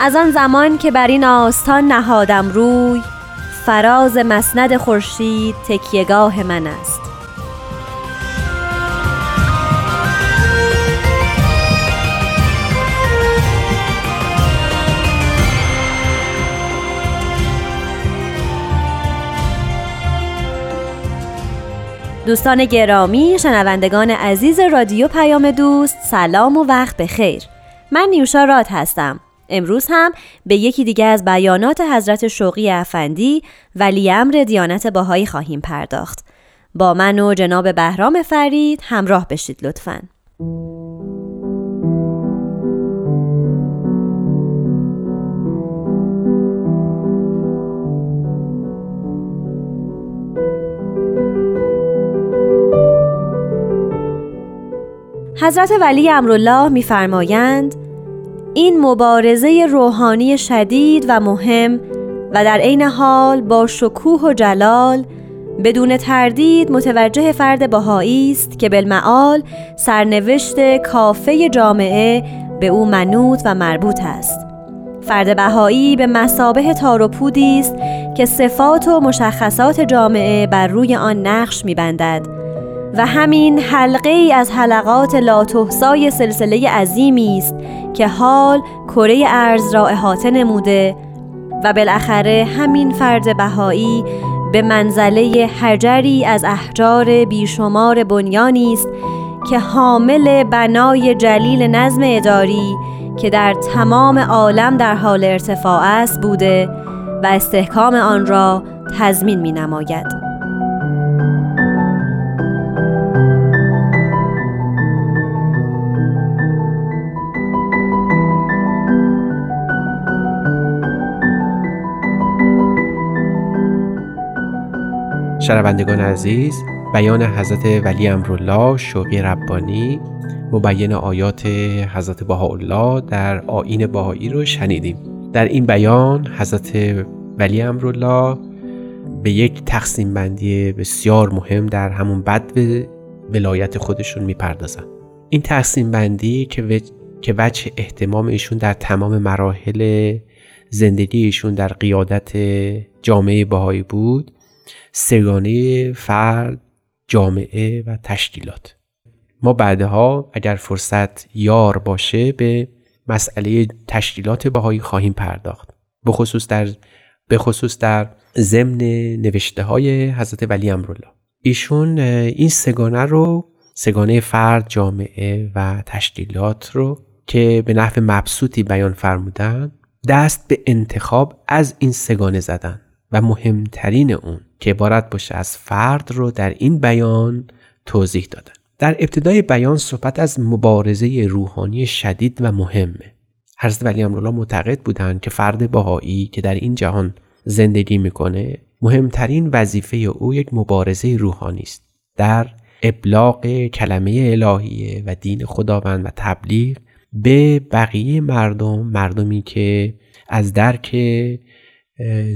از آن زمان که بر این آستان نهادم روی فراز مسند خورشید تکیهگاه من است. دوستان گرامی شنوندگان عزیز رادیو پیام دوست سلام و وقت بخیر. من نیوشا راد هستم. امروز هم به یکی دیگه از بیانات حضرت شوقی افندی ولی امر دیانت باهایی خواهیم پرداخت. با من و جناب بهرام فرید همراه بشید لطفاً. حضرت ولی امرالله میفرمایند این مبارزه روحانی شدید و مهم و در عین حال با شکوه و جلال بدون تردید متوجه فرد بهایی است که بالمعال سرنوشت کافه جامعه به او منوط و مربوط است. فرد بهایی به مسابه تار و است که صفات و مشخصات جامعه بر روی آن نقش میبندد. و همین حلقه ای از حلقات لاتحسای سلسله عظیمی است که حال کره ارز را احاطه نموده و بالاخره همین فرد بهایی به منزله حجری از احجار بیشمار بنیانی است که حامل بنای جلیل نظم اداری که در تمام عالم در حال ارتفاع است بوده و استحکام آن را تضمین می نماید. شنوندگان عزیز بیان حضرت ولی امرالله شوقی ربانی مبین آیات حضرت بهاءالله در آین بهایی رو شنیدیم. در این بیان حضرت ولی امرالله به یک تقسیم بندی بسیار مهم در همون بد ولایت خودشون می‌پردازن. این تقسیم بندی که که وجه احتمام ایشون در تمام مراحل زندگی ایشون در قیادت جامعه باهایی بود سگانه فرد جامعه و تشکیلات. ما بعدها اگر فرصت یار باشه به مسئله تشکیلات بهایی خواهیم پرداخت. به خصوص در به خصوص در ضمن نوشته های حضرت ولی امرالله. ایشون این سگانه رو سگانه فرد جامعه و تشکیلات رو که به نحو مبسوطی بیان فرمودن دست به انتخاب از این سگانه زدن و مهمترین اون که عبارت باشه از فرد رو در این بیان توضیح دادن در ابتدای بیان صحبت از مبارزه روحانی شدید و مهمه. حضرت ولی امرالله معتقد بودند که فرد باهایی که در این جهان زندگی می‌کنه مهمترین وظیفه او یک مبارزه روحانی است. در ابلاغ کلمه الهیه و دین خداوند و تبلیغ به بقیه مردم مردمی که از درک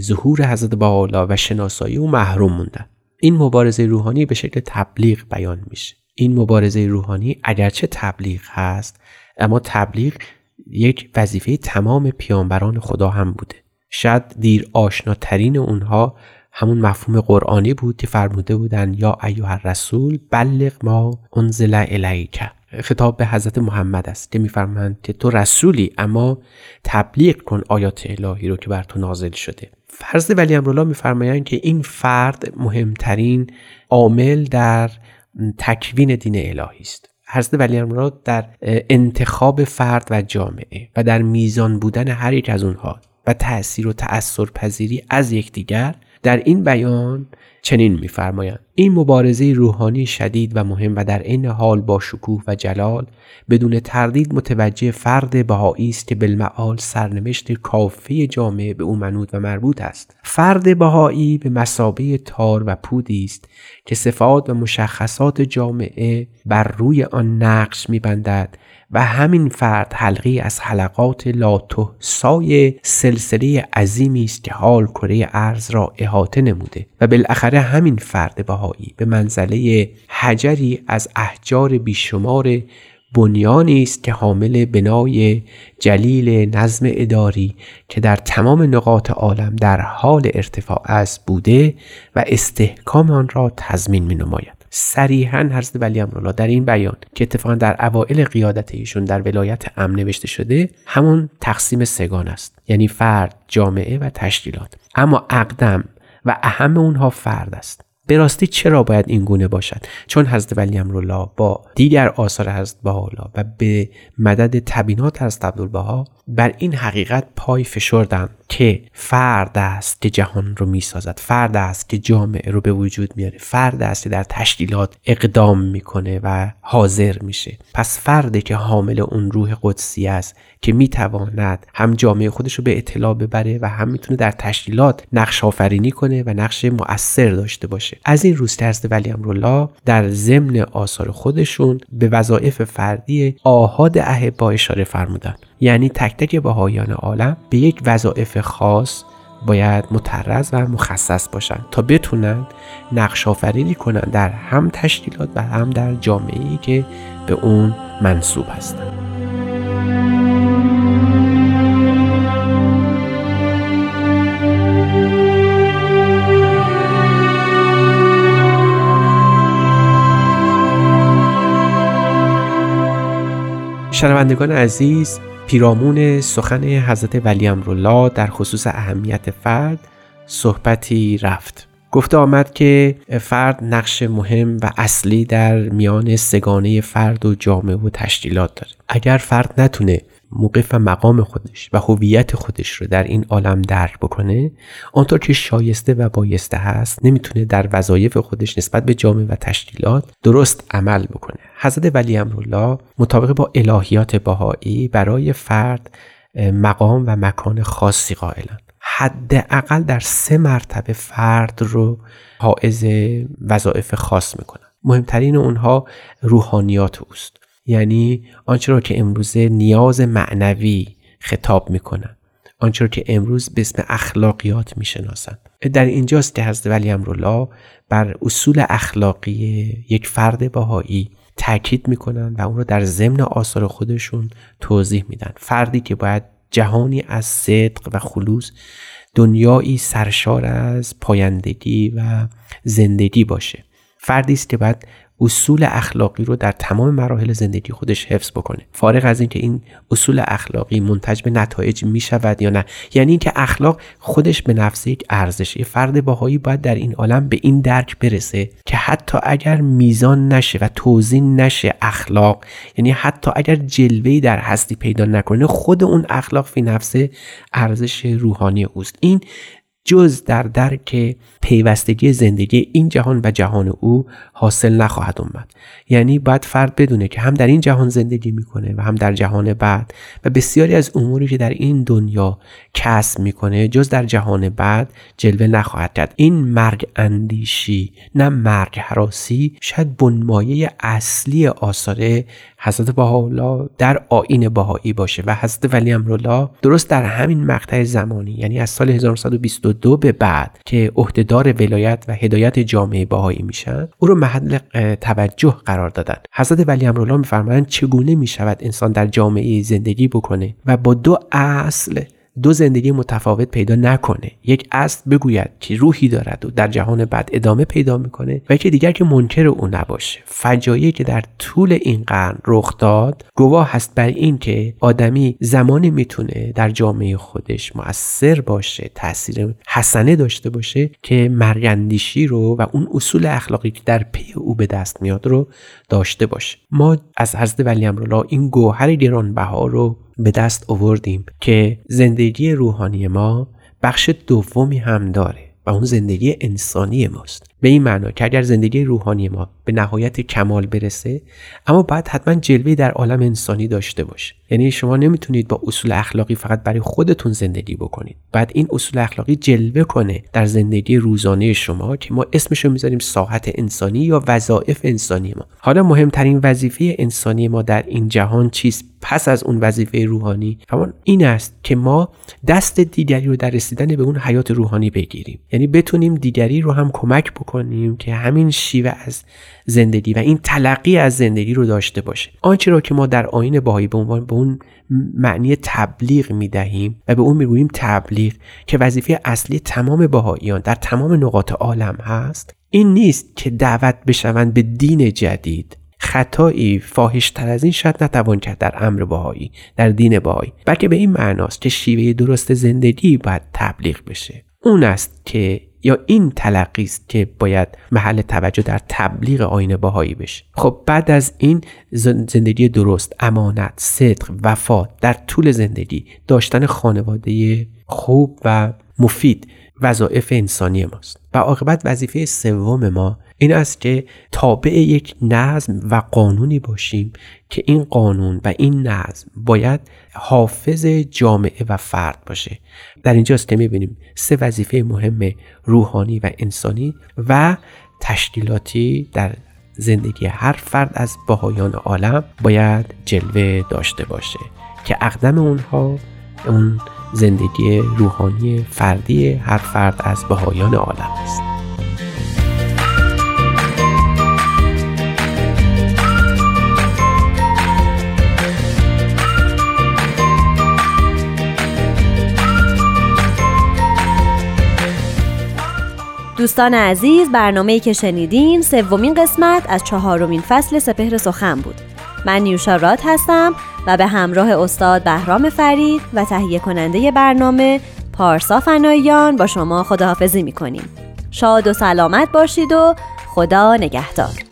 ظهور حضرت بالا و شناسایی او محروم موندن. این مبارزه روحانی به شکل تبلیغ بیان میشه. این مبارزه روحانی اگرچه تبلیغ هست اما تبلیغ یک وظیفه تمام پیانبران خدا هم بوده. شاید دیر آشناترین اونها همون مفهوم قرآنی بود که فرموده بودن یا ایها الرسول بلغ ما انزل الیک. خطاب به حضرت محمد است. که میفرمایند که تو رسولی اما تبلیغ کن آیات الهی رو که بر تو نازل شده. فرض ولی امرالله میفرمایند که این فرد مهمترین عامل در تکوین دین الهی است. حضرت ولی امرالله در انتخاب فرد و جامعه و در میزان بودن هر یک از اونها و تأثیر و تأثیر پذیری از یکدیگر در این بیان چنین میفرمایند. این مبارزه روحانی شدید و مهم و در عین حال با شکوه و جلال بدون تردید متوجه فرد بهایی است که بالمعال سرنوشت کافی جامعه به او منوط و مربوط است. فرد بهایی به مسابه تار و پودی است که صفات و مشخصات جامعه بر روی آن نقش میبندد و همین فرد حلقی از حلقات سای سلسله عظیمی است که حال کره ارز را احاطه نموده و بالاخره همین فرد بهایی به منزله حجری از احجار بیشمار بنیانی است که حامل بنای جلیل نظم اداری که در تمام نقاط عالم در حال ارتفاع است بوده و استحکام آن را تضمین می نماید. صریحا حضرت ولی امرالله در این بیان که اتفاقا در اوائل قیادت ایشون در ولایت امن نوشته شده همون تقسیم سگان است. یعنی فرد جامعه و تشکیلات. اما اقدم و اهم اونها فرد است. به راستی چرا باید این گونه باشد؟ چون حضرت ولی امرالله با دیگر آثار حضرت بهاءالله و به مدد تبینات حضرت عبدالبها بر این حقیقت پای فشردند که فرد است که جهان رو می‌سازد فرد است که جامعه رو به وجود میاره فرد است که در تشکیلات اقدام می‌کنه و حاضر میشه. پس فرده که حامل اون روح قدسی است که می‌تواند هم جامعه خودش رو به اطلاع ببره و هم می‌تونه در تشکیلات نقش آفرینی کنه و نقش مؤثر داشته باشه. از این روز ترس ولی امرالله در ضمن آثار خودشون به وظایف فردی آهاد اهبا اشاره فرمودن. یعنی تک تک بهایان عالم به یک وظایف خاص باید مترز و مخصص باشند تا بتونن نقش آفرینی کنند در هم تشکیلات و هم در جامعه ای که به اون منصوب هستند شنوندگان عزیز پیرامون سخن حضرت ولی امرالله در خصوص اهمیت فرد صحبتی رفت. گفته آمد که فرد نقش مهم و اصلی در میان سگانه فرد و جامعه و تشکیلات داره. اگر فرد نتونه موقف و مقام خودش و هویت خودش رو در این عالم درک بکنه آنطور که شایسته و بایسته هست نمی‌تونه در وظایف خودش نسبت به جامعه و تشکیلات درست عمل بکنه. حضرت ولی امرالله مطابق با الهیات باهایی برای فرد مقام و مکان خاصی قائلن حداقل در سه مرتبه فرد رو حائز وظایف خاص می‌کنن مهمترین اونها روحانیات اوست. یعنی آنچه را که امروزه نیاز معنوی خطاب می‌کنن. آنچه را که امروز به اسم اخلاقیات می‌شناسند در اینجاست که حضرت ولی امرالله بر اصول اخلاقی یک فرد باهایی تاکید می‌کنن و اون رو در ضمن آثار خودشون توضیح میدن. فردی که باید جهانی از صدق و خلوص دنیایی سرشار از پایندگی و زندگی باشه. فردی است که باید اصول اخلاقی رو در تمام مراحل زندگی خودش حفظ بکنه. فارغ از اینکه این اصول اخلاقی منتج به نتایج می شود یا نه. یعنی اینکه اخلاق خودش به نفس یک ارزش یه فرد باهایی باید در این عالم به این درک برسه که حتی اگر میزان نشه و توزین نشه اخلاق یعنی حتی اگر جلوه‌ای در هستی پیدا نکنه خود اون اخلاق فی نفسه ارزش روحانی اوست. این جز در درک پیوستگی زندگی این جهان و جهان او حاصل نخواهد اومد یعنی باید فرد بدونه که هم در این جهان زندگی می‌کنه و هم در جهان بعد و بسیاری از اموری که در این دنیا کسب می‌کنه جز در جهان بعد جلوه نخواهد کرد. این مرگ اندیشی نه مرگ حراسی شاید بنمایه اصلی آثار حضرت بهاءالله در آین بهایی باشه و حضرت ولی امرالله درست در همین مقطع زمانی یعنی از سال 1922 به بعد که عهدهدار ولایت و هدایت جامعه بهایی میشن او رو محل توجه قرار دادن. حضرت ولی امرالله میفرمایند چگونه می‌شود انسان در جامعه زندگی بکنه و با دو اصل دو زندگی متفاوت پیدا نکنه. یک اصل بگوید که روحی دارد و در جهان بعد ادامه پیدا می‌کنه و یکی دیگر که منکر او نباشه. فجایعی که در طول این قرن رخ داد گواه هست بر این که آدمی زمانی می‌تونه در جامعه خودش مؤثر باشه تاثیر حسنه داشته باشه که مرگندیشی رو و اون اصول اخلاقی که در پی او به دست میاد رو داشته باشه. ما از حضرت ولی امرالله این گوهر گرانبها رو به دست آوردیم که زندگی روحانی ما بخش دومی هم داره و اون زندگی انسانی ماست. به این معنا که اگر زندگی روحانی ما به نهایت کمال برسه اما باید حتما جلوه در عالم انسانی داشته باشه یعنی شما نمی‌تونید با اصول اخلاقی فقط برای خودتون زندگی بکنید. بعد این اصول اخلاقی جلوه کنه در زندگی روزانه شما که ما اسمشو می‌ذاریم ساحت انسانی یا وظایف انسانی ما. حالا مهمترین وظیفه انسانی ما در این جهان چیست؟ پس از اون وظیفه روحانی. همان این است که ما دست دیگری رو در رسیدن به اون حیات روحانی بگیریم. یعنی بتونیم دیگری رو هم کمک بکنیم. که همین شیوه از زندگی و این تلقی از زندگی رو داشته باشه. آنچه را که ما در آین باهایی به عنوان به اون معنی تبلیغ می‌دهیم و به اون می‌گوییم تبلیغ که وظیفه اصلی تمام باهاییان در تمام نقاط عالم هست این نیست که دعوت بشوند به دین جدید. خطایی فاحشتر از این شاید نتوان کرد در امر باهایی در دین باهایی بلکه به این معناست که شیوه درست زندگی باید تبلیغ بشه. اون است که یا این تلقی است که باید محل توجه در تبلیغ آین باهایی بشه؟ خب بعد از این زندگی درست امانت صدق وفا در طول زندگی داشتن خانواده خوب و مفید وظایف انسانی ماست. و عاقبت وظیفه سوم ما این است که تابع یک نظم و قانونی باشیم که این قانون و این نظم باید حافظ جامعه و فرد باشه. در اینجاست که می‌بینیم سه وظیفه مهم روحانی و انسانی و تشکیلاتی در زندگی هر فرد از باهایان عالم باید جلوه داشته باشه که اقدم اونها اون زندگی روحانی فردی هر فرد از بهایان عالم است. دوستان عزیز برنامه‌ای که شنیدین سومین قسمت از چهارمین فصل سپهر سخن بود. من نیوشا راد هستم. و به همراه استاد بهرام فرید و تهیه کننده برنامه پارسا فناییان با شما خداحافظی می‌کنیم. شاد و سلامت باشید و خدا نگهدار.